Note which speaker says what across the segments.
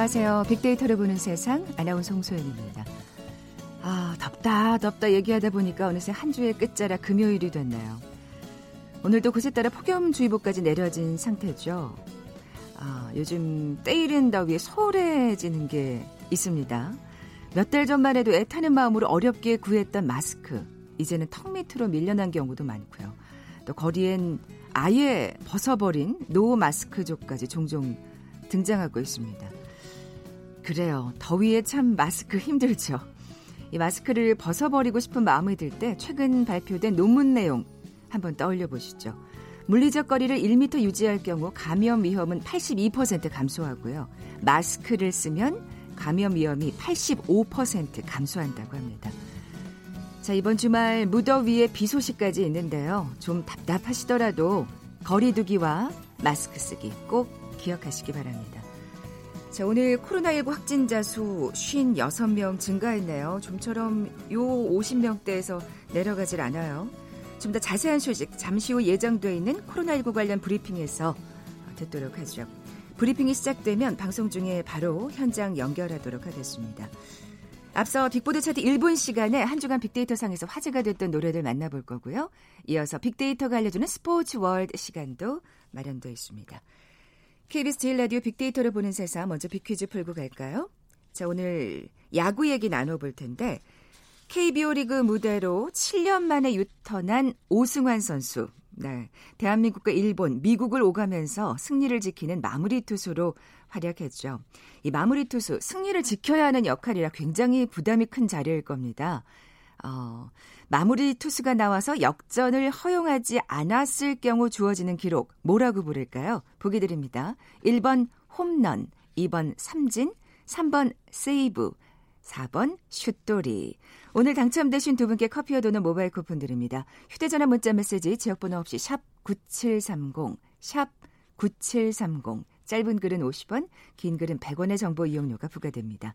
Speaker 1: 안녕하세요. 빅데이터를 보는 세상 아나운서 홍소연입니다. 아, 덥다, 덥다 얘기하다 보니까 어느새 한 주의 끝자락 금요일이 됐네요. 오늘도 곳에 따라 폭염주의보까지 내려진 상태죠. 아, 요즘 때이른 더위에 소홀해지는 게 있습니다. 몇 달 전만 해도 애타는 마음으로 어렵게 구했던 마스크. 이제는 턱 밑으로 밀려난 경우도 많고요. 또 거리엔 아예 벗어버린 노 마스크족까지 종종 등장하고 있습니다. 그래요. 더위에 참 마스크 힘들죠. 이 마스크를 벗어버리고 싶은 마음이 들 때 최근 발표된 논문 내용 한번 떠올려 보시죠. 물리적 거리를 1m 유지할 경우 감염 위험은 82% 감소하고요. 마스크를 쓰면 감염 위험이 85% 감소한다고 합니다. 자, 이번 주말 무더위에 비 소식까지 있는데요. 좀 답답하시더라도 거리두기와 마스크 쓰기 꼭 기억하시기 바랍니다. 자, 오늘 코로나19 확진자 수 56명 증가했네요. 좀처럼 요 50명대에서 내려가질 않아요. 좀 더 자세한 소식 잠시 후 예정돼 있는 코로나19 관련 브리핑에서 듣도록 하죠. 브리핑이 시작되면 방송 중에 바로 현장 연결하도록 하겠습니다. 앞서 빅보드 차트 1분 시간에 한 주간 빅데이터 상에서 화제가 됐던 노래들 만나볼 거고요. 이어서 빅데이터가 알려주는 스포츠 월드 시간도 마련되어 있습니다. KBS 제일 라디오 빅데이터를 보는 세상 먼저 빅퀴즈 풀고 갈까요? 자, 오늘 야구 얘기 나눠볼 텐데 KBO 리그 무대로 7년 만에 유턴한 오승환 선수. 네. 대한민국과 일본, 미국을 오가면서 승리를 지키는 마무리 투수로 활약했죠. 이 마무리 투수, 승리를 지켜야 하는 역할이라 굉장히 부담이 큰 자리일 겁니다. 어, 마무리 투수가 나와서 역전을 허용하지 않았을 경우 주어지는 기록, 뭐라고 부를까요? 보기 드립니다. 1번 홈런, 2번 삼진, 3번 세이브, 4번 슛돌이. 오늘 당첨되신 두 분께 커피와 도는 모바일 쿠폰 드립니다. 휴대전화 문자 메시지 지역번호 없이 샵 9730, 샵 9730. 짧은 글은 50원, 긴 글은 100원의 정보 이용료가 부과됩니다.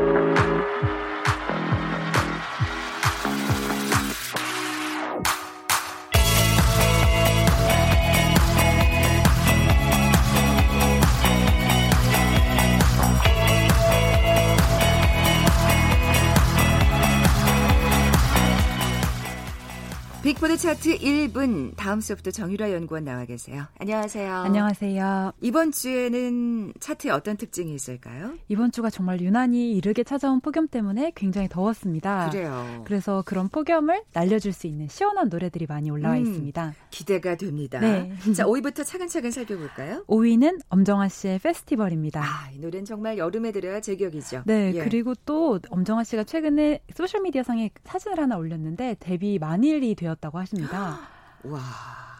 Speaker 1: 빅보드 차트 1분 다음 수부터 정유라 연구원 나와 계세요. 안녕하세요.
Speaker 2: 안녕하세요.
Speaker 1: 이번 주에는 차트에 어떤 특징이 있을까요?
Speaker 2: 이번 주가 정말 유난히 이르게 찾아온 폭염 때문에 굉장히 더웠습니다.
Speaker 1: 그래요.
Speaker 2: 그래서 그런 폭염을 날려줄 수 있는 시원한 노래들이 많이 올라와 음, 있습니다.
Speaker 1: 기대가 됩니다. 네. 자, 5위부터 차근차근 살펴볼까요?
Speaker 2: 5위는 엄정화 씨의 페스티벌입니다.
Speaker 1: 아, 이 노래는 정말 여름에 들어야 제격이죠.
Speaker 2: 네, 예. 그리고 또 엄정화 씨가 최근에 소셜 미디어 상에 사진을 하나 올렸는데 데뷔 만일이 되었 되었다고 하십니다.
Speaker 1: 와.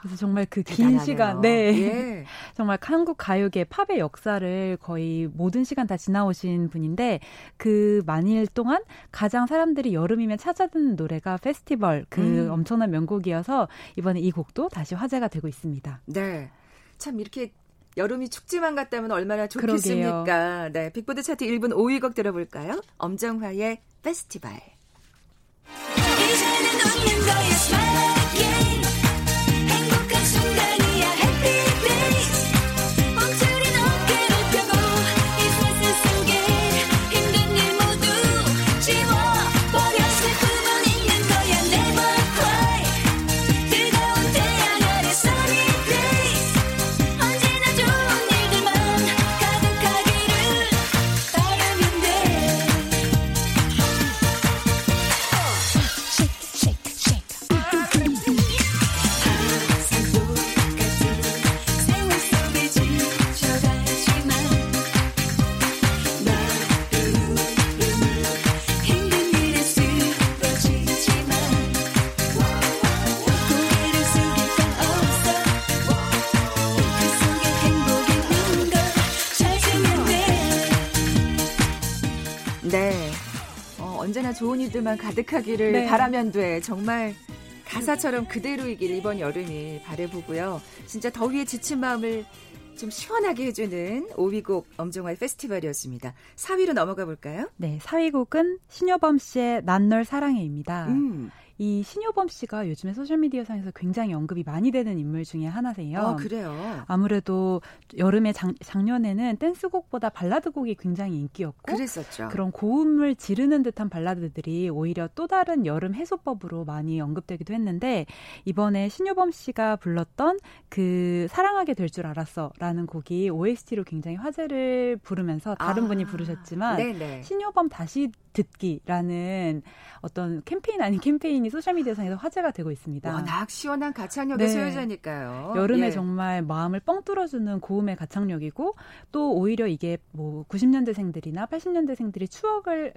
Speaker 2: 그래서 정말 그 긴 시간, 네. 예. 정말 한국 가요계 팝의 역사를 거의 모든 시간 다 지나오신 분인데 그 만일 동안 가장 사람들이 여름이면 찾아듣는 노래가 페스티벌 그 음. 엄청난 명곡이어서 이번에 이 곡도 다시 화제가 되고 있습니다.
Speaker 1: 네. 참 이렇게 여름이 축제만 같다면 얼마나 좋겠습니까? 그러게요. 네. 빅보드 차트 1분 5위 곡 들어볼까요? 엄정화의 페스티벌. 난 남는 거야, smile. 은 일들만 가득하기를 네. 바라면 돼. 정말 가사처럼 그대로이길 이번 여름이 바래보고요. 진짜 더위에 지친 마음을 좀 시원하게 해주는 5위 곡 엄정화의 페스티벌이었습니다. 4위로 넘어가 볼까요?
Speaker 2: 네, 4위 곡은 신효범 씨의 난 널 사랑해입니다. 음. 이 신효범 씨가 요즘에 소셜미디어 상에서 굉장히 언급이 많이 되는 인물 중에 하나세요.
Speaker 1: 아, 그래요?
Speaker 2: 아무래도 여름에 작, 작년에는 댄스곡보다 발라드곡이 굉장히 인기였고
Speaker 1: 그랬었죠.
Speaker 2: 그런 고음을 지르는 듯한 발라드들이 오히려 또 다른 여름 해소법으로 많이 언급되기도 했는데 이번에 신효범 씨가 불렀던 그 사랑하게 될 줄 알았어라는 곡이 OST로 굉장히 화제를 부르면서 다른 아, 분이 부르셨지만 네네. 신효범 다시 듣기라는 어떤 캠페인 아닌 캠페인이 소셜미디어상에서 화제가 되고 있습니다.
Speaker 1: 워낙 시원한 가창력의 네. 소유자니까요.
Speaker 2: 여름에 예. 정말 마음을 뻥 뚫어주는 고음의 가창력이고 또 오히려 이게 뭐 90년대생들이나 80년대생들이 추억을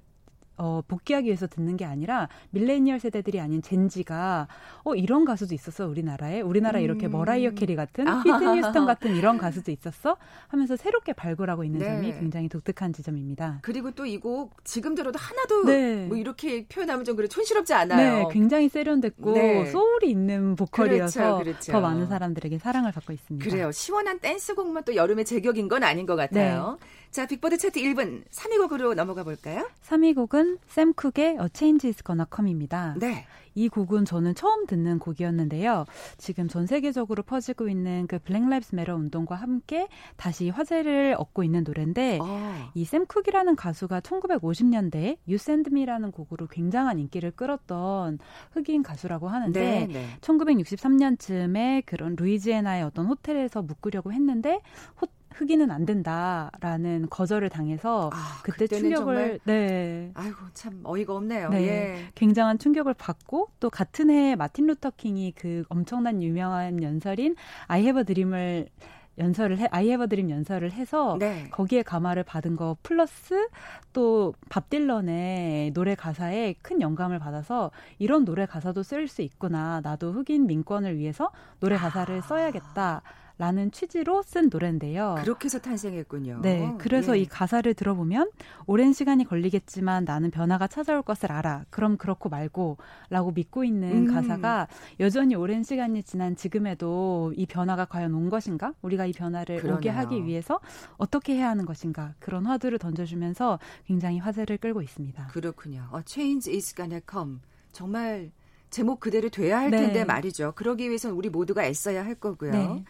Speaker 2: 어, 복기하기 위해서 듣는 게 아니라 밀레니얼 세대들이 아닌 Gen Z가 어 이런 가수도 있었어 우리나라에 우리나라 이렇게 음. 머라이어 캐리 같은 휘트니 휴스턴 같은 이런 가수도 있었어 하면서 새롭게 발굴하고 있는 네. 점이 굉장히 독특한 지점입니다.
Speaker 1: 그리고 또 이 곡 지금 들어도 하나도 네. 뭐 이렇게 표현하면 좀 그래 촌스럽지 않아요.
Speaker 2: 네, 굉장히 세련됐고 네. 소울이 있는 보컬이어서 그렇죠, 그렇죠. 더 많은 사람들에게 사랑을 받고 있습니다.
Speaker 1: 그래요. 시원한 댄스곡만 또 여름에 제격인 건 아닌 것 같아요. 네. 자, 빅보드 차트 1분 3위 곡으로 넘어가 볼까요?
Speaker 2: 3위 곡은 샘 쿡의 A Change Is Gonna Come입니다.
Speaker 1: 네.
Speaker 2: 이 곡은 저는 처음 듣는 곡이었는데요. 지금 전 세계적으로 퍼지고 있는 그 Black Lives Matter 운동과 함께 다시 화제를 얻고 있는 노래인데 어. 이 샘 쿡이라는 가수가 1950년대에 You Send Me라는 곡으로 굉장한 인기를 끌었던 흑인 가수라고 하는데 네, 네. 1963년쯤에 그런 루이지애나의 어떤 호텔에서 묵으려고 했는데 호, 흑인은 안 된다라는 거절을 당해서 아, 그때 충격을 정말,
Speaker 1: 네. 아이고 참 어이가 없네요.
Speaker 2: 네,
Speaker 1: 예.
Speaker 2: 굉장한 충격을 받고 또 같은 해에 마틴 루터 킹이 그 엄청난 유명한 연설인 I Have a Dream을 연설을 해 I Have a Dream 연설을 해서 네. 거기에 감화를 받은 거 플러스 또 밥 딜런의 노래 가사에 큰 영감을 받아서 이런 노래 가사도 쓸 수 있구나 나도 흑인 민권을 위해서 노래 가사를 아. 써야겠다. 라는 취지로 쓴 노래인데요.
Speaker 1: 그렇게 해서 탄생했군요.
Speaker 2: 네. 그래서 예. 이 가사를 들어보면 오랜 시간이 걸리겠지만 나는 변화가 찾아올 것을 알아. 그럼 그렇고 말고 라고 믿고 있는 음. 가사가 여전히 오랜 시간이 지난 지금에도 이 변화가 과연 온 것인가? 우리가 이 변화를 그러네요. 오게 하기 위해서 어떻게 해야 하는 것인가? 그런 화두를 던져주면서 굉장히 화제를 끌고 있습니다.
Speaker 1: 그렇군요. A change is gonna come. 정말 제목 그대로 돼야 할 텐데 네. 말이죠. 그러기 위해서는 우리 모두가 애써야 할 거고요. 네.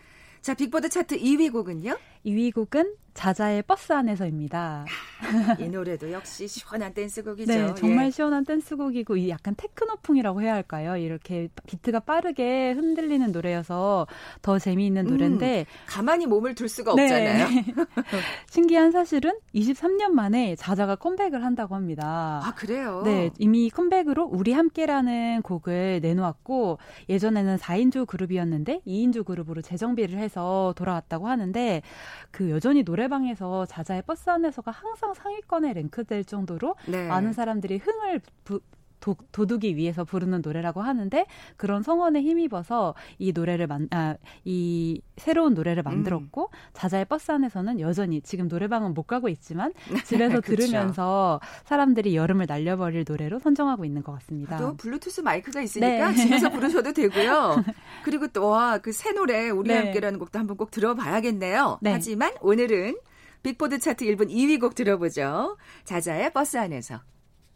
Speaker 1: 자, 빅보드 차트 2위 곡은요?
Speaker 2: 2위 곡은 자자의 버스 안에서입니다.
Speaker 1: 이 노래도 역시 시원한 댄스곡이죠.
Speaker 2: 네, 정말 예. 시원한 댄스곡이고 이 약간 테크노풍이라고 해야 할까요? 이렇게 비트가 빠르게 흔들리는 노래여서 더 재미있는 노래인데 음,
Speaker 1: 가만히 몸을 둘 수가 네. 없잖아요.
Speaker 2: 신기한 사실은 23년 만에 자자가 컴백을 한다고 합니다.
Speaker 1: 아 그래요?
Speaker 2: 네, 이미 컴백으로 우리 함께라는 곡을 내놓았고 예전에는 4인조 그룹이었는데 2인조 그룹으로 재정비를 해서 돌아왔다고 하는데 그 여전히 노래 방에서 자자의 버스 안에서가 항상 상위권에 랭크될 정도로 네. 많은 사람들이 흥을 부, 도, 도두기 위해서 부르는 노래라고 하는데 그런 성원에 힘입어서 이 노래를 만, 아, 이 새로운 노래를 만들었고 음. 자자의 버스 안에서는 여전히 지금 노래방은 못 가고 있지만 집에서 들으면서 사람들이 여름을 날려버릴 노래로 선정하고 있는 것 같습니다.
Speaker 1: 또 블루투스 마이크가 있으니까 네. 집에서 부르셔도 되고요. 그리고 또 그 새 노래 우리 네. 함께라는 곡도 한번 꼭 들어봐야겠네요. 네. 하지만 오늘은 빅보드 차트 1분 2위 곡 들어보죠. 자자의 버스 안에서.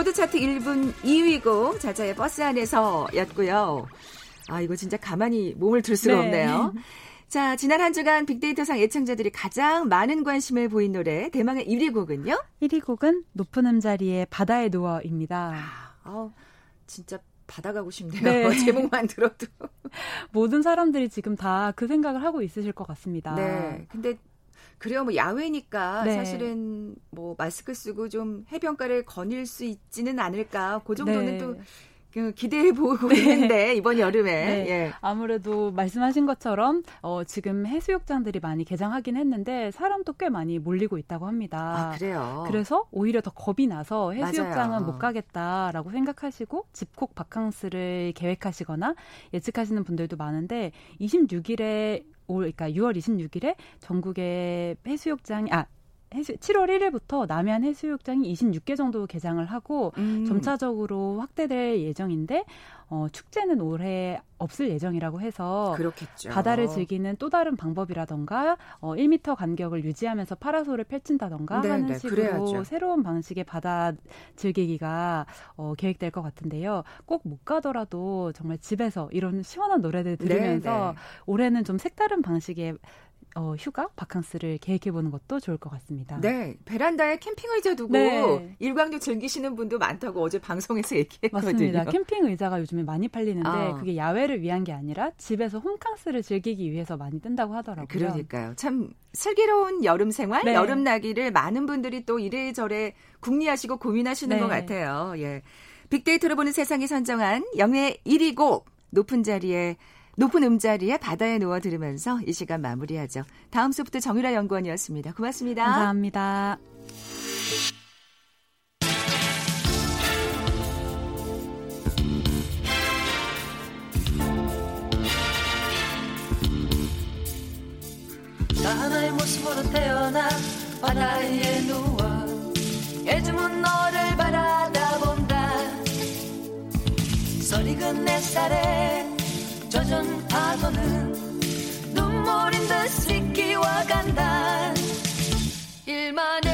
Speaker 1: 빅보드 차트 1분 2위고 자자의 버스 안에서였고요. 아 이거 진짜 가만히 몸을 둘 수가 네. 없네요. 자, 지난 한 주간 빅데이터상 애청자들이 가장 많은 관심을 보인 노래 대망의 1위 곡은요?
Speaker 2: 1위 곡은 높은 음자리의 바다에 누워입니다.
Speaker 1: 아, 어, 진짜 받아 가고 싶네요. 네. 제목만 들어도.
Speaker 2: 모든 사람들이 지금 다 그 생각을 하고 있으실 것 같습니다.
Speaker 1: 네. 근데 그래요. 뭐 야외니까 네. 사실은 뭐 마스크 쓰고 좀 해변가를 거닐 수 있지는 않을까. 그 정도는 네. 또그 기대해 보고 네. 있는데 이번 여름에 네. 예.
Speaker 2: 아무래도 말씀하신 것처럼 어, 지금 해수욕장들이 많이 개장하긴 했는데 사람도 꽤 많이 몰리고 있다고 합니다.
Speaker 1: 아, 그래요.
Speaker 2: 그래서 오히려 더 겁이 나서 해수욕장은 맞아요. 못 가겠다라고 생각하시고 집콕 바캉스를 계획하시거나 예측하시는 분들도 많은데 26일에 올 그러니까 6월 26일에 전국의 해수욕장이 아 해수, 7월 1일부터 남해안 해수욕장이 26개 정도 개장을 하고 음. 점차적으로 확대될 예정인데 어, 축제는 올해 없을 예정이라고 해서
Speaker 1: 그렇겠죠.
Speaker 2: 바다를 즐기는 또 다른 방법이라던가 어, 1m 간격을 유지하면서 파라솔을 펼친다던가 네, 하는 네, 식으로 그래야죠. 새로운 방식의 바다 즐기기가 어, 계획될 것 같은데요. 꼭 못 가더라도 정말 집에서 이런 시원한 노래들 네, 들으면서 네, 올해는 좀 색다른 방식의 어, 휴가 바캉스를 계획해 보는 것도 좋을 것 같습니다.
Speaker 1: 네, 베란다에 캠핑 의자 두고 네. 일광욕 즐기시는 분도 많다고 어제 방송에서 얘기했거든요.
Speaker 2: 맞습니다. 캠핑 의자가 요즘에 많이 팔리는데 아. 그게 야외를 위한 게 아니라 집에서 홈캉스를 즐기기 위해서 많이 뜬다고 하더라고요.
Speaker 1: 그러니까요. 참 슬기로운 여름 생활, 네. 여름 나기를 많은 분들이 또 이래저래 궁리하시고 고민하시는 네. 것 같아요. 예. 빅데이터로 보는 세상이 선정한 영예 1위 곡 높은 자리에 높은 음자리에 바다에 누워 들으면서 이 시간 마무리하죠. 다음 수부터 정유라 연구원이었습니다. 고맙습니다.
Speaker 2: 감사합니다. 하나의 모습으로 태어나 바다에 누워 예주문 너를 바라다 본다 소리근 햇살에 젖은 파도는 눈물인 듯 씻기와 간다. 일만의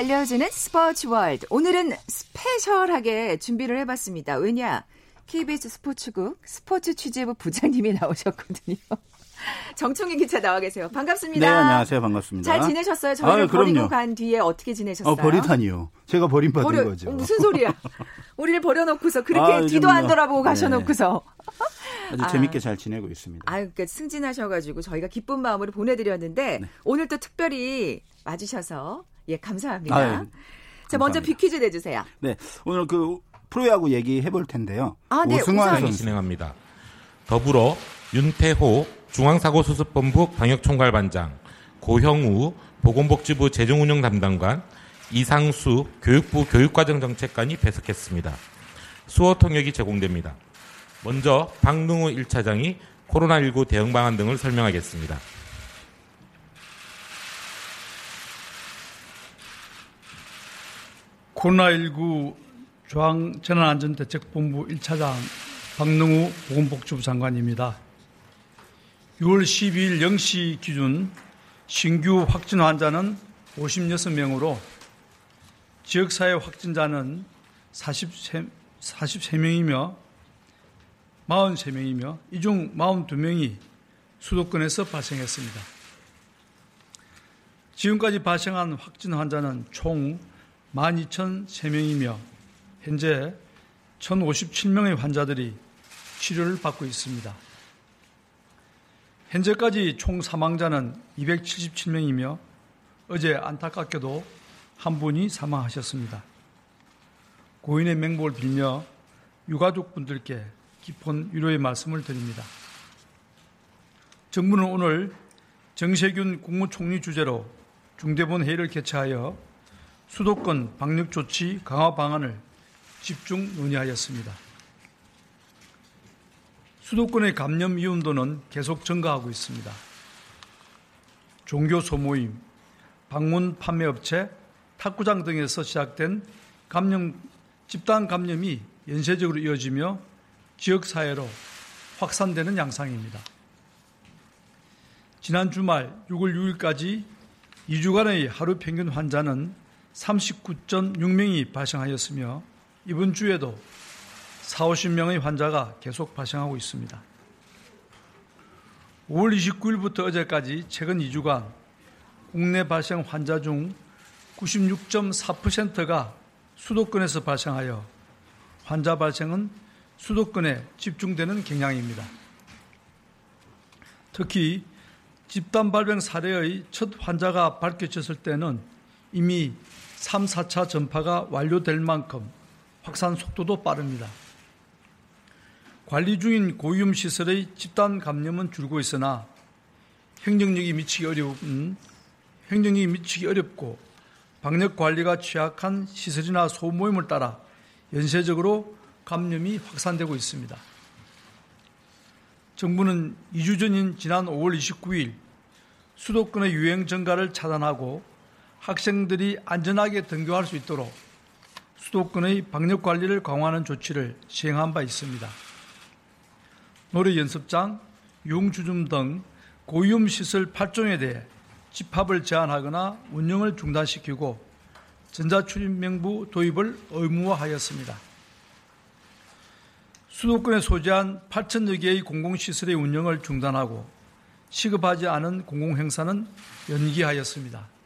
Speaker 1: 알려주는 스포츠 월드. 오늘은 스페셜하게 준비를 해봤습니다. 왜냐? KBS 스포츠국 스포츠 취재부 부장님이 나오셨거든요. 정충희 기자 나와 계세요. 반갑습니다.
Speaker 3: 네, 안녕하세요. 반갑습니다.
Speaker 1: 잘 지내셨어요? 저희를 아유, 버리고 간 뒤에 어떻게 지내셨어요?
Speaker 3: 어, 버리다니요. 제가 버림받은 버려, 거죠.
Speaker 1: 어, 무슨 소리야? 우리를 버려놓고서 그렇게 아, 뒤도 안 돌아보고 네. 가셔놓고서.
Speaker 3: 아주 아, 재밌게 잘 지내고 있습니다.
Speaker 1: 아, 그러니까 승진하셔가지고 저희가 기쁜 마음으로 보내드렸는데 네. 오늘 또 특별히 와주셔서 예 감사합니다. 아유, 자 감사합니다. 먼저 비퀴즈 내주세요.
Speaker 3: 네, 오늘 그 프로야구 얘기해 볼 텐데요.
Speaker 1: 아, 네,
Speaker 4: 오승환 선수 진행합니다. 더불어 윤태호 중앙사고수습본부 방역총괄반장, 고형우 보건복지부 재정운영 담당관, 이상수 교육부 교육과정정책관이 배석했습니다. 수어 통역이 제공됩니다. 먼저 박능우 1차장이 코로나19 대응 방안 등을 설명하겠습니다.
Speaker 5: 코로나19 중앙재난안전대책본부 1차장 박능우 보건복지부 장관입니다. 6월 12일 0시 기준 신규 확진 환자는 56명으로 지역사회 확진자는 43, 43명이며 43명이며 이 중 42명이 수도권에서 발생했습니다. 지금까지 발생한 확진 환자는 총 12,003명이며 현재 1,057명의 환자들이 치료를 받고 있습니다. 현재까지 총 사망자는 277명이며 어제 안타깝게도 한 분이 사망하셨습니다. 고인의 맹복을 빌며 유가족분들께 깊은 위로의 말씀을 드립니다. 정부는 오늘 정세균 국무총리 주재로 중대본 회의를 개최하여 수도권 방역 조치 강화 방안을 집중 논의하였습니다. 수도권의 감염 위험도는 계속 증가하고 있습니다. 종교 소모임, 방문 판매 업체, 탁구장 등에서 시작된 감염 집단 감염이 연쇄적으로 이어지며 지역 사회로 확산되는 양상입니다. 지난 주말 6월 6일까지 2주간의 하루 평균 환자는 39.6명이 발생하였으며 이번 주에도 4, 50명의 환자가 계속 발생하고 있습니다. 5월 29일부터 어제까지 최근 2주간 국내 발생 환자 중 96.4%가 수도권에서 발생하여 환자 발생은 수도권에 집중되는 경향입니다. 특히 집단 발병 사례의 첫 환자가 밝혀졌을 때는 이미 3, 4차 전파가 완료될 만큼 확산 속도도 빠릅니다. 관리 중인 고위험 시설의 집단 감염은 줄고 있으나 행정력이 미치기 어려운 행정력이 미치기 어렵고 방역 관리가 취약한 시설이나 소모임을 따라 연쇄적으로 감염이 확산되고 있습니다. 정부는 2주 전인 지난 5월 29일 수도권의 유행 증가를 차단하고 학생들이 안전하게 등교할 수 있도록 수도권의 방역 관리를 강화하는 조치를 시행한 바 있습니다. 노래 연습장, 용주점 등 고위험 시설 8종에 대해 집합을 제한하거나 운영을 중단시키고 전자출입명부 도입을 의무화하였습니다. 수도권에 소재한 8천여 개의 공공시설의 운영을 중단하고 시급하지 않은 공공행사는 연기하였습니다.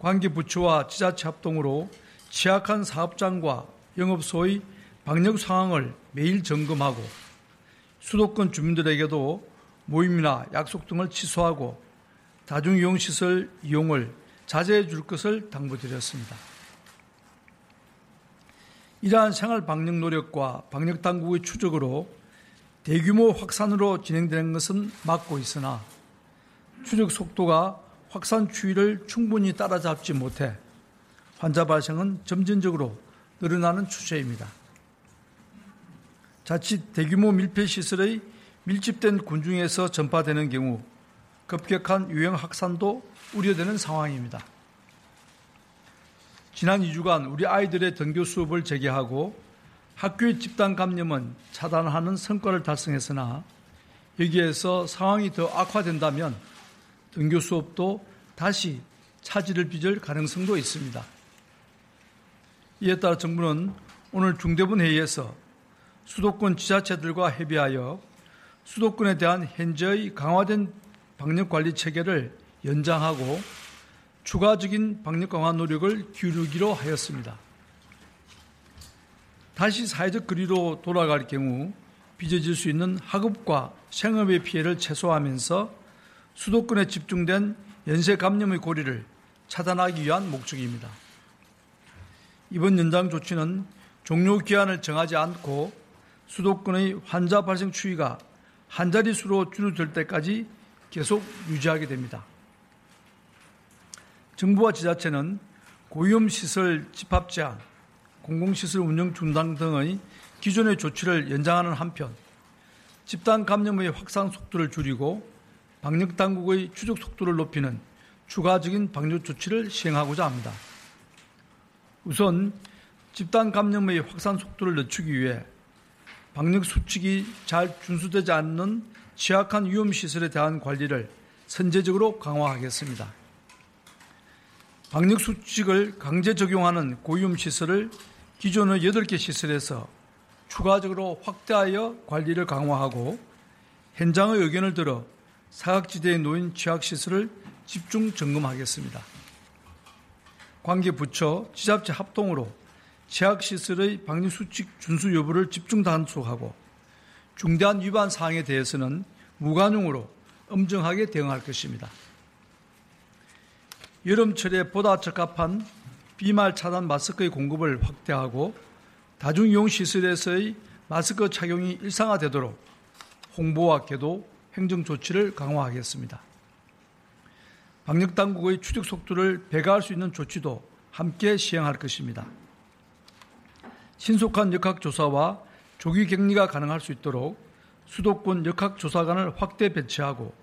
Speaker 5: 관계부처와 지자체 합동으로 취약한 사업장과 영업소의 방역 상황을 매일 점검하고 수도권 주민들에게도 모임이나 약속 등을 취소하고 다중이용시설 이용을 자제해 줄 것을 당부드렸습니다. 이러한 생활 방역 노력과 방역 당국의 추적으로 대규모 확산으로 진행되는 것은 막고 있으나 추적 속도가 확산 추이를 충분히 따라잡지 못해 환자 발생은 점진적으로 늘어나는 추세입니다. 자칫 대규모 밀폐 시설의 밀집된 군중에서 전파되는 경우 급격한 유행 확산도 우려되는 상황입니다. 지난 2주간 우리 아이들의 등교 수업을 재개하고 학교의 집단 감염은 차단하는 성과를 달성했으나 여기에서 상황이 더 악화된다면 등교 수업도 다시 차질을 빚을 가능성도 있습니다. 이에 따라 정부는 오늘 중대본 회의에서 수도권 지자체들과 협의하여 수도권에 대한 현재의 강화된 방역 관리 체계를 연장하고 추가적인 방역 강화 노력을 기울이기로 하였습니다. 다시 사회적 거리로 돌아갈 경우 빚어질 수 있는 학업과 생업의 피해를 최소화하면서 수도권에 집중된 연쇄 감염의 고리를 차단하기 위한 목적입니다. 이번 연장 조치는 종료 기한을 정하지 않고 수도권의 환자 발생 추이가 한 자릿수로 줄어들 때까지 계속 유지하게 됩니다. 정부와 지자체는 고위험 시설 집합 제한, 공공시설 운영 중단 등의 기존의 조치를 연장하는 한편 집단 감염의 확산 속도를 줄이고 방역 당국의 추적 속도를 높이는 추가적인 방역 조치를 시행하고자 합니다. 우선 집단 감염의 확산 속도를 늦추기 위해 방역 수칙이 잘 준수되지 않는 취약한 위험 시설에 대한 관리를 선제적으로 강화하겠습니다. 방역 수칙을 강제 적용하는 고위험 시설을 기존의 8개 시설에서 추가적으로 확대하여 관리를 강화하고 현장의 의견을 들어 사각지대에 놓인 취약시설을 집중 점검하겠습니다. 관계 부처, 지자체 합동으로 취약시설의 방역수칙 준수 여부를 집중 단속하고 중대한 위반 사항에 대해서는 무관용으로 엄정하게 대응할 것입니다. 여름철에 보다 적합한 비말 차단 마스크의 공급을 확대하고 다중이용 시설에서의 마스크 착용이 일상화되도록 홍보와 계도, 행정 조치를 강화하겠습니다. 방역 당국의 추적 속도를 배가할 수 있는 조치도 함께 시행할 것입니다. 신속한 역학 조사와 조기 격리가 가능할 수 있도록 수도권 역학 조사관을 확대 배치하고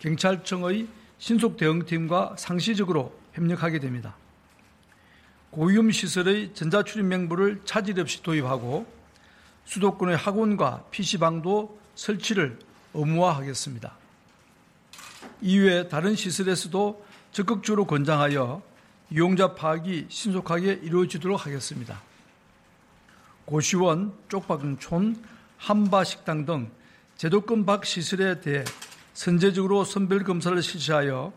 Speaker 5: 경찰청의 신속 대응팀과 상시적으로 협력하게 됩니다. 고위험 시설의 전자출입 명부를 차질 없이 도입하고 수도권의 학원과 PC방도 설치를 의무화하겠습니다. 이외에 다른 시설에서도 적극적으로 권장하여 이용자 파악이 신속하게 이루어지도록 하겠습니다. 고시원, 쪽방촌, 한바식당 등 제도권 밖 시설에 대해 선제적으로 선별 검사를 실시하여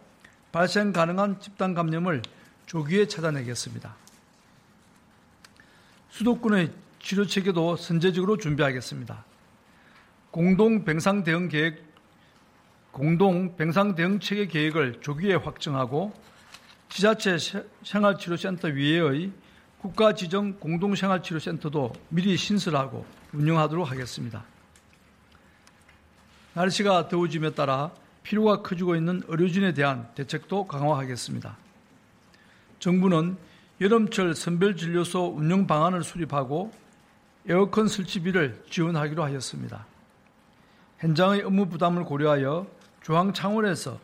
Speaker 5: 발생 가능한 집단 감염을 조기에 찾아내겠습니다. 수도권의 치료 체계도 선제적으로 준비하겠습니다. 공동 병상 대응 계획 공동 병상 대응 체계 계획을 조기에 확정하고 지자체 생활치료센터 위에의 국가 지정 공동 생활치료센터도 미리 신설하고 운영하도록 하겠습니다. 날씨가 더워짐에 따라 필요가 커지고 있는 의료진에 대한 대책도 강화하겠습니다. 정부는 여름철 선별진료소 운영 방안을 수립하고 에어컨 설치비를 지원하기로 하였습니다. 현장의 업무 부담을 고려하여 중앙 창원에서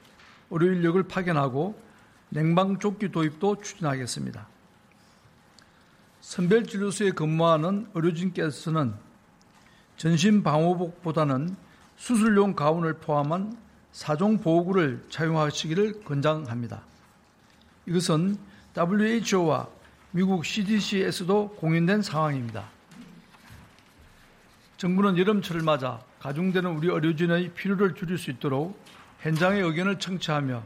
Speaker 5: 의료 인력을 파견하고 냉방 조끼 도입도 추진하겠습니다. 선별진료소에 근무하는 의료진께서는 전신 방호복보다는 수술용 가운을 포함한 사종 보호구를 착용하시기를 권장합니다. 이것은 WHO와 미국 CDC에서도 공인된 상황입니다. 정부는 여름철을 맞아 가중되는 우리 의료진의 필요를 줄일 수 있도록 현장의 의견을 청취하며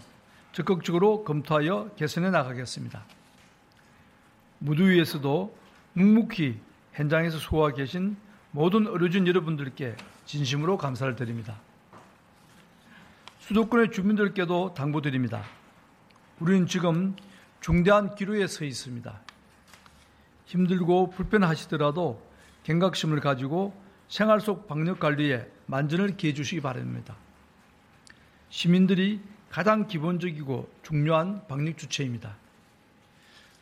Speaker 5: 적극적으로 검토하여 개선해 나가겠습니다. 무더위에서도 묵묵히 현장에서 수고하고 계신 모든 의료진 여러분들께 진심으로 감사를 드립니다. 수도권의 주민들께도 당부드립니다. 우리는 지금 중대한 기로에 서 있습니다. 힘들고 불편하시더라도 경각심을 가지고 생활 속 방역 관리에 만전을 기해 주시기 바랍니다. 시민들이 가장 기본적이고 중요한 방역 주체입니다.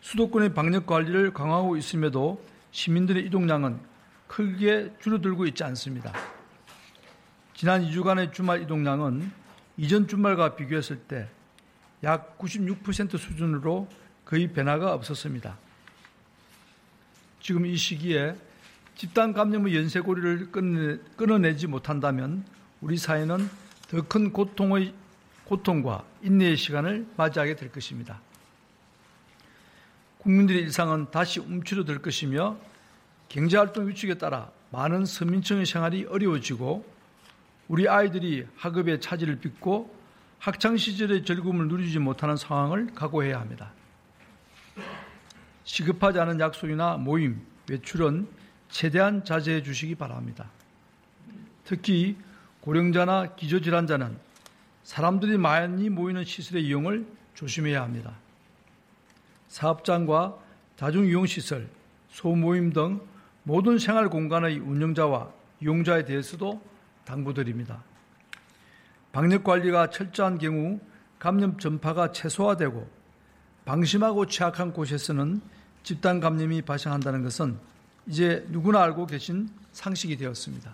Speaker 5: 수도권의 방역 관리를 강화하고 있음에도 시민들의 이동량은 크게 줄어들고 있지 않습니다. 지난 2주간의 주말 이동량은 이전 주말과 비교했을 때 약 96% 수준으로 거의 변화가 없었습니다. 지금 이 시기에 집단 감염의 연쇄고리를 끊어내지 못한다면 우리 사회는 더 큰 고통의 고통과 인내의 시간을 맞이하게 될 것입니다. 국민들의 일상은 다시 움츠러들 것이며 경제활동 위축에 따라 많은 서민층의 생활이 어려워지고 우리 아이들이 학업의 차질을 빚고 학창시절의 즐거움을 누리지 못하는 상황을 각오해야 합니다. 시급하지 않은 약속이나 모임, 외출은 최대한 자제해 주시기 바랍니다. 특히 고령자나 기저질환자는 사람들이 많이 모이는 시설의 이용을 조심해야 합니다. 사업장과 다중이용시설, 소모임 등 모든 생활 공간의 운영자와 이용자에 대해서도 당부드립니다. 방역 관리가 철저한 경우 감염 전파가 최소화되고 방심하고 취약한 곳에서는 집단 감염이 발생한다는 것은 이제 누구나 알고 계신 상식이 되었습니다.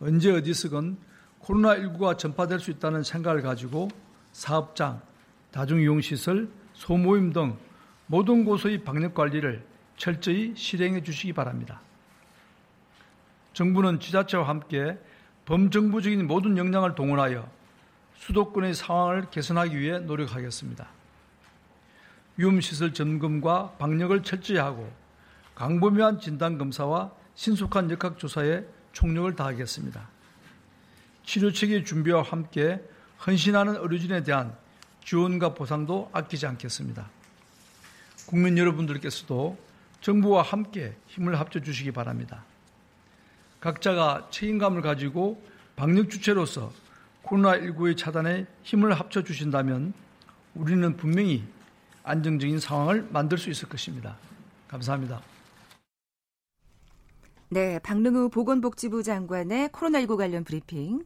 Speaker 5: 언제 어디서건 코로나19가 전파될 수 있다는 생각을 가지고 사업장, 다중이용시설, 소모임 등 모든 곳의 방역 관리를 철저히 실행해 주시기 바랍니다. 정부는 지자체와 함께 범정부적인 모든 역량을 동원하여 수도권의 상황을 개선하기 위해 노력하겠습니다. 위험시설 점검과 방역을 철저히 하고 광범위한 진단검사와 신속한 역학조사에 총력을 다하겠습니다. 치료체계 준비와 함께 헌신하는 의료진에 대한 지원과 보상도 아끼지 않겠습니다. 국민 여러분들께서도 정부와 함께 힘을 합쳐 주시기 바랍니다. 각자가 책임감을 가지고 방역 주체로서 코로나19의 차단에 힘을 합쳐 주신다면 우리는 분명히 안정적인 상황을 만들 수 있을 것입니다. 감사합니다.
Speaker 1: 네, 박능우 보건복지부 장관의 코로나19 관련 브리핑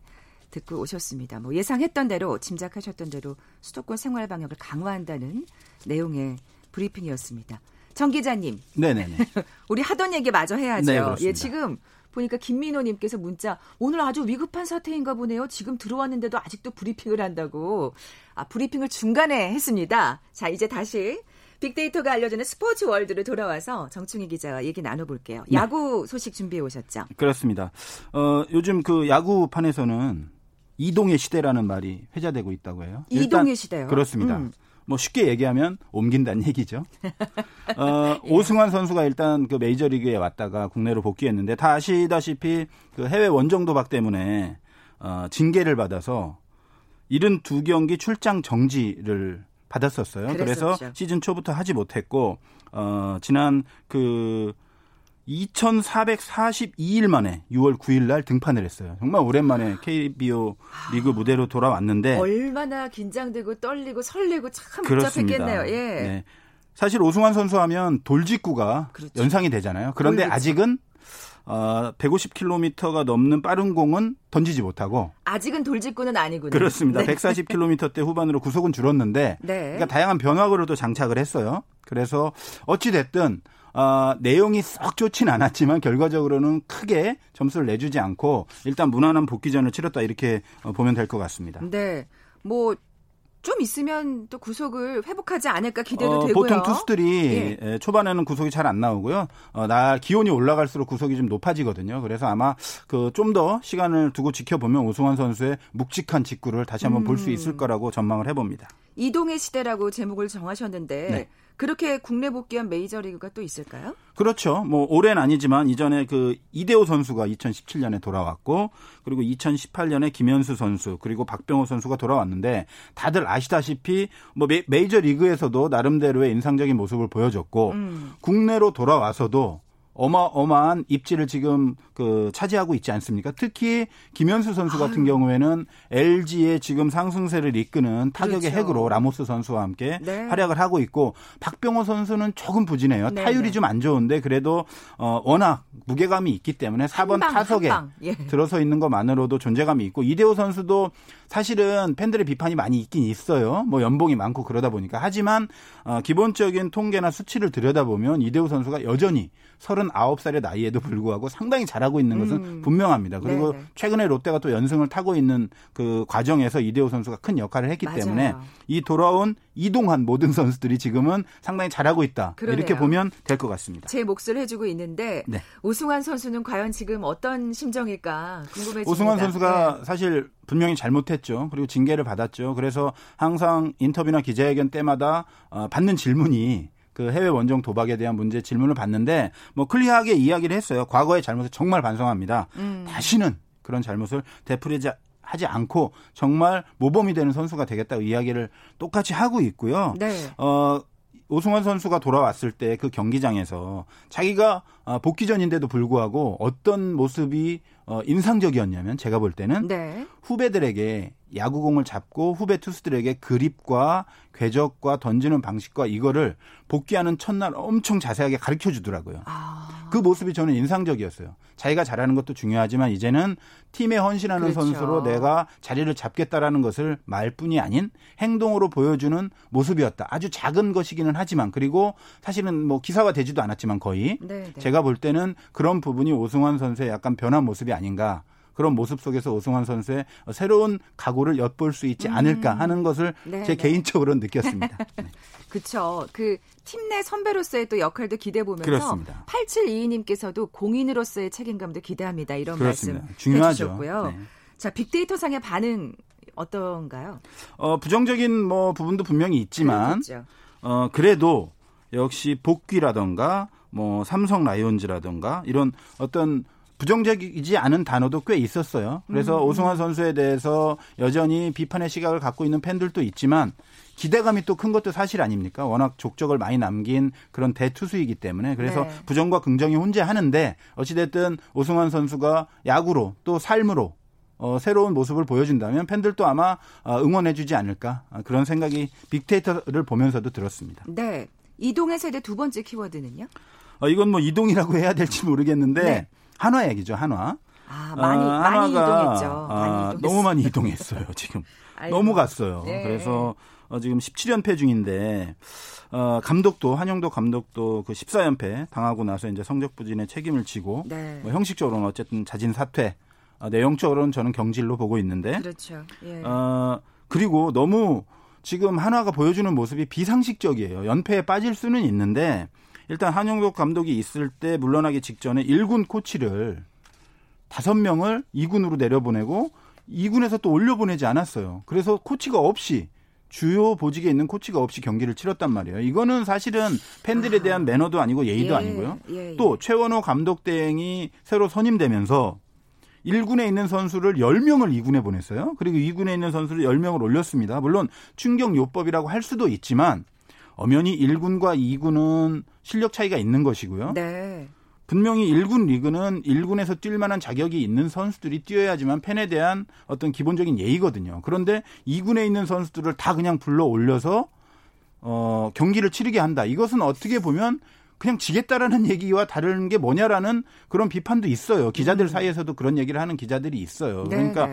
Speaker 1: 듣고 오셨습니다. 뭐 예상했던 대로 짐작하셨던 대로 수도권 생활 방역을 강화한다는 내용의 브리핑이었습니다. 정 기자님.
Speaker 3: 네네네.
Speaker 1: 우리 하던 얘기 마저 해야죠.
Speaker 3: 네,
Speaker 1: 예, 지금 보니까 김민호님께서 문자 오늘 아주 위급한 사태인가 보네요. 지금 들어왔는데도 아직도 브리핑을 한다고. 아 브리핑을 중간에 했습니다. 자 이제 다시 빅데이터가 알려주는 스포츠 월드로 돌아와서 정충희 기자와 얘기 나눠볼게요. 네. 야구 소식 준비해 오셨죠?
Speaker 3: 그렇습니다. 어, 요즘 그 야구판에서는 이동의 시대라는 말이 회자되고 있다고 해요.
Speaker 1: 이동의 시대요?
Speaker 3: 그렇습니다. 음. 뭐 쉽게 얘기하면 옮긴다는 얘기죠. 어, 예. 오승환 선수가 일단 그 메이저리그에 왔다가 국내로 복귀했는데 다 아시다시피 그 해외 원정 도박 때문에 어, 징계를 받아서 72경기 출장 정지를 받았었어요. 그랬었죠. 그래서 시즌 초부터 하지 못했고 어, 지난 그 2,442일 만에 6월 9일 날 등판을 했어요. 정말 오랜만에 KBO 리그 무대로 돌아왔는데
Speaker 1: 얼마나 긴장되고 떨리고 설레고 참 복잡했겠네요. 예. 네.
Speaker 3: 사실 오승환 선수 하면 돌직구가 그렇죠. 연상이 되잖아요. 그런데 그렇죠. 아직은 어, 150km가 넘는 빠른 공은 던지지 못하고
Speaker 1: 아직은 돌직구는 아니군요.
Speaker 3: 그렇습니다. 네. 140km대 후반으로 구속은 줄었는데 네. 그러니까 다양한 변화구로도 장착을 했어요. 그래서 어찌 됐든 어, 내용이 썩 좋진 않았지만 결과적으로는 크게 점수를 내주지 않고 일단 무난한 복귀전을 치렀다 이렇게 어, 보면 될 것 같습니다.
Speaker 1: 네. 뭐 좀 있으면 또 구속을 회복하지 않을까 기대도 어, 되고요.
Speaker 3: 보통 투수들이 예. 초반에는 구속이 잘 안 나오고요. 어, 날 기온이 올라갈수록 구속이 좀 높아지거든요. 그래서 아마 그 좀 더 시간을 두고 지켜보면 오승환 선수의 묵직한 직구를 다시 한번 음. 볼수 있을 거라고 전망을 해봅니다.
Speaker 1: 이동의 시대라고 제목을 정하셨는데 네. 그렇게 국내 복귀한 메이저리그가 또 있을까요?
Speaker 3: 그렇죠. 뭐 올해는 아니지만 이전에 그 이대호 선수가 2017년에 돌아왔고 그리고 2018년에 김현수 선수 그리고 박병호 선수가 돌아왔는데 다들 아시다시피 뭐 메 이저 리그에서도 나름대로의 인상적인 모습을 보여줬고 음. 국내로 돌아와서도 어마어마한 입지를 지금 그 차지하고 있지 않습니까? 특히 김현수 선수 같은 아유. 경우에는 LG의 지금 상승세를 이끄는 타격의 그렇죠. 핵으로 라모스 선수와 함께 네. 활약을 하고 있고 박병호 선수는 조금 부진해요. 네, 타율이 네. 좀안 좋은데 그래도 어 워낙 무게감이 있기 때문에 4번 방, 타석에 예. 들어서 있는 것만으로도 존재감이 있고 이대호 선수도 사실은 팬들의 비판이 많이 있긴 있어요. 뭐 연봉이 많고 그러다 보니까 하지만 어 기본적인 통계나 수치를 들여다보면 이대호 선수가 여전히 39살의 나이에도 불구하고 상당히 잘하고 있는 것은 음. 분명합니다. 그리고 네네. 최근에 롯데가 또 연승을 타고 있는 그 과정에서 이대호 선수가 큰 역할을 했기 맞아요. 때문에 이 돌아온 이동한 모든 선수들이 지금은 상당히 잘하고 있다. 그러네요. 이렇게 보면 될 것 같습니다.
Speaker 1: 제 몫을 해주고 있는데 네. 오승환 선수는 과연 지금 어떤 심정일까 궁금해집니다.
Speaker 3: 오승환 선수가 네. 사실 분명히 잘못했죠. 그리고 징계를 받았죠. 그래서 항상 인터뷰나 기자회견 때마다 어, 받는 질문이 그 해외 원정 도박에 대한 문제 질문을 받는데 뭐 클리어하게 이야기를 했어요. 과거의 잘못을 정말 반성합니다. 음. 다시는 그런 잘못을 되풀이지 하지 않고 정말 모범이 되는 선수가 되겠다고 이야기를 똑같이 하고 있고요. 네. 어 오승환 선수가 돌아왔을 때 그 경기장에서 자기가 어, 복귀전인데도 불구하고 어떤 모습이 어, 인상적이었냐면 제가 볼 때는 네. 후배들에게 야구공을 잡고 후배 투수들에게 그립과 궤적과 던지는 방식과 이거를 복귀하는 첫날 엄청 자세하게 가르쳐 주더라고요. 아. 그 모습이 저는 인상적이었어요. 자기가 잘하는 것도 중요하지만 이제는 팀에 헌신하는 그렇죠. 선수로 내가 자리를 잡겠다라는 것을 말뿐이 아닌 행동으로 보여주는 모습이었다. 아주 작은 것이기는 하지만 그리고 사실은 뭐 기사가 되지도 않았지만 거의 네네. 네. 제가 볼 때는 그런 부분이 오승환 선수의 약간 변한 모습이 아닌가. 그런 모습 속에서 오승환 선수의 새로운 각오를 엿볼 수 있지 않을까 음. 하는 것을 네, 제 네. 개인적으로 느꼈습니다. 네.
Speaker 1: 그렇죠. 그 팀 내 선배로서의 또 역할도 기대 보면서 그렇습니다. 8722님께서도 공인으로서의 책임감도 기대합니다. 이런 그렇습니다. 말씀 중요하죠. 해주셨고요. 네. 자, 빅데이터 상의 반응 어떤가요?
Speaker 3: 어, 부정적인 뭐 부분도 분명히 있지만 어, 그래도 역시 복귀라던가 뭐 삼성 라이온즈라던가 이런 어떤 부정적이지 않은 단어도 꽤 있었어요. 그래서 음. 오승환 선수에 대해서 여전히 비판의 시각을 갖고 있는 팬들도 있지만 기대감이 또 큰 것도 사실 아닙니까? 워낙 족적을 많이 남긴 그런 대투수이기 때문에 그래서 네. 부정과 긍정이 혼재하는데 어찌됐든 오승환 선수가 야구로 또 삶으로 어, 새로운 모습을 보여준다면 팬들도 아마 어, 응원해주지 않을까 그런 생각이 빅데이터를 보면서도 들었습니다.
Speaker 1: 네. 이동의 세대 두 번째 키워드는요?
Speaker 3: 어, 이건 뭐 이동이라고 해야 될지 모르겠는데 네. 한화 얘기죠, 한화.
Speaker 1: 아, 많이, 어, 많이 이동했죠.
Speaker 3: 아, 많이 너무 많이 이동했어요, 지금. 너무 갔어요. 네. 그래서 어, 지금 17연패 중인데 어, 감독도 한영도 감독도 그 14연패 당하고 나서 이제 성적 부진에 책임을 지고 네. 뭐 형식적으로는 어쨌든 자진 사퇴, 어, 내용적으로는 저는 경질로 보고 있는데
Speaker 1: 그렇죠. 예.
Speaker 3: 어, 그리고 너무 지금 한화가 보여주는 모습이 비상식적이에요. 연패에 빠질 수는 있는데 일단 한영도 감독이 있을 때 물러나기 직전에 1군 코치를 다섯 명을 2군으로 내려보내고 2군에서 또 올려보내지 않았어요. 그래서 코치가 없이 주요 보직에 있는 코치가 없이 경기를 치렀단 말이에요. 이거는 사실은 팬들에 대한 아. 매너도 아니고 예의도 예, 아니고요. 예, 예. 또 최원호 감독 대행이 새로 선임되면서 1군에 있는 선수를 10명을 2군에 보냈어요. 그리고 2군에 있는 선수를 10명을 올렸습니다. 물론 충격 요법이라고 할 수도 있지만 엄연히 1군과 2군은 실력 차이가 있는 것이고요. 네. 분명히 1군 리그는 1군에서 뛸 만한 자격이 있는 선수들이 뛰어야지만 팬에 대한 어떤 기본적인 예의거든요. 그런데 2군에 있는 선수들을 다 그냥 불러 올려서 어, 경기를 치르게 한다. 이것은 어떻게 보면 그냥 지겠다라는 얘기와 다른 게 뭐냐라는 그런 비판도 있어요. 기자들 음. 사이에서도 그런 얘기를 하는 기자들이 있어요. 네. 그러니까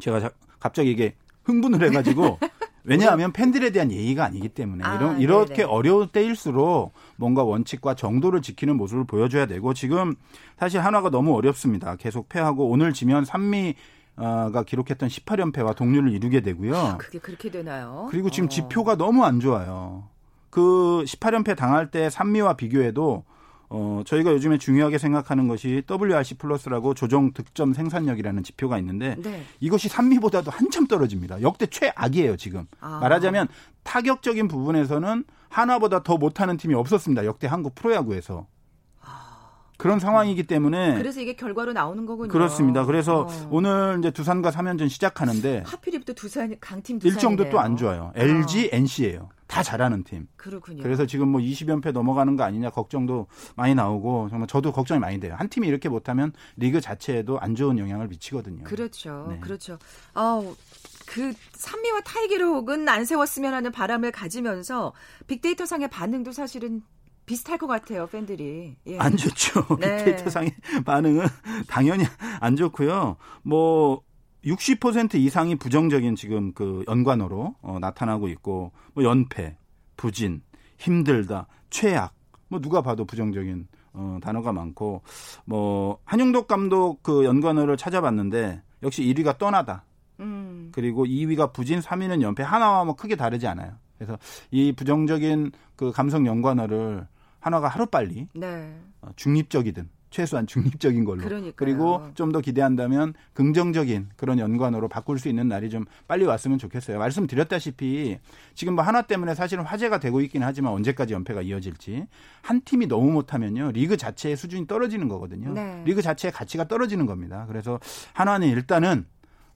Speaker 3: 제가 갑자기 이게 흥분을 해가지고 왜냐하면 팬들에 대한 예의가 아니기 때문에 아, 이런 이렇게 네네. 어려울 때일수록 뭔가 원칙과 정도를 지키는 모습을 보여줘야 되고 지금 사실 한화가 너무 어렵습니다. 계속 패하고 오늘 지면 산미 가 기록했던 18연패와 동률을 이루게 되고요. 아,
Speaker 1: 그게 그렇게 되나요?
Speaker 3: 그리고 지금 어. 지표가 너무 안 좋아요. 그 18연패 당할 때 산미와 비교해도 어, 저희가 요즘에 중요하게 생각하는 것이 WRC 플러스라고 조정 득점 생산력이라는 지표가 있는데 네. 이것이 산미보다도 한참 떨어집니다. 역대 최악이에요, 지금. 아. 말하자면 타격적인 부분에서는 하나보다 더 못하는 팀이 없었습니다. 역대 한국 프로야구에서. 그런 상황이기 때문에
Speaker 1: 그래서 이게 결과로 나오는 거군요.
Speaker 3: 그렇습니다. 그래서 어. 오늘 이제 두산과 3연전 시작하는데
Speaker 1: 하필이면 또 두산 강팀 두산
Speaker 3: 일정도 또 안 좋아요. LG, 어. NC예요. 다 잘하는 팀.
Speaker 1: 그렇군요.
Speaker 3: 그래서 지금 뭐 20연패 넘어가는 거 아니냐 걱정도 많이 나오고 정말 저도 걱정이 많이 돼요. 한 팀이 이렇게 못하면 리그 자체에도 안 좋은 영향을 미치거든요.
Speaker 1: 그렇죠. 네. 그렇죠. 아우 그 산미와 타이 기록은 안 세웠으면 하는 바람을 가지면서 빅데이터 상의 반응도 사실은 비슷할 것 같아요, 팬들이.
Speaker 3: 예. 안 좋죠. 네. 빅데이터상의 반응은 당연히 안 좋고요. 뭐, 60% 이상이 부정적인 지금 그 연관어로 어, 나타나고 있고, 뭐, 연패, 부진, 힘들다, 최악, 뭐, 누가 봐도 부정적인 어, 단어가 많고, 뭐, 한용덕 감독 그 연관어를 찾아봤는데, 역시 1위가 떠나다. 음. 그리고 2위가 부진, 3위는 연패. 하나와 뭐 크게 다르지 않아요. 그래서 이 부정적인 그 감성 연관어를 하나가 하루 빨리 네. 어, 중립적이든 최소한 중립적인 걸로 그러니까요. 그리고 좀 더 기대한다면 긍정적인 그런 연관으로 바꿀 수 있는 날이 좀 빨리 왔으면 좋겠어요. 말씀드렸다시피 지금 뭐 하나 때문에 사실은 화제가 되고 있긴 하지만 언제까지 연패가 이어질지 한 팀이 너무 못하면요 리그 자체의 수준이 떨어지는 거거든요. 네. 리그 자체의 가치가 떨어지는 겁니다. 그래서 하나는 일단은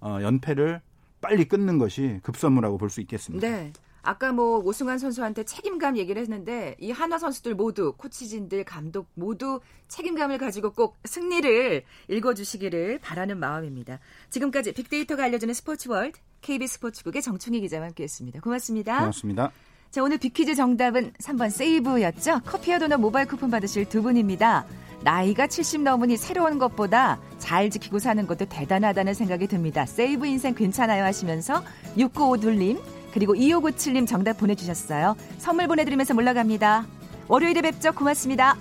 Speaker 3: 어, 연패를 빨리 끊는 것이 급선무라고 볼 수 있겠습니다.
Speaker 1: 네. 아까 뭐 오승환 선수한테 책임감 얘기를 했는데 이 한화 선수들 모두 코치진들 감독 모두 책임감을 가지고 꼭 승리를 일궈주시기를 바라는 마음입니다. 지금까지 빅데이터가 알려주는 스포츠월드 KBS 스포츠국의 정충희 기자와 함께했습니다. 고맙습니다.
Speaker 3: 고맙습니다.
Speaker 1: 자 오늘 빅퀴즈 정답은 3번 세이브였죠. 커피와 도넛 모바일 쿠폰 받으실 두 분입니다. 나이가 70 넘으니 새로운 것보다 잘 지키고 사는 것도 대단하다는 생각이 듭니다. 세이브 인생 괜찮아요 하시면서 695둘님 그리고 2597님 정답 보내주셨어요. 선물 보내드리면서 물러갑니다. 월요일에 뵙죠. 고맙습니다.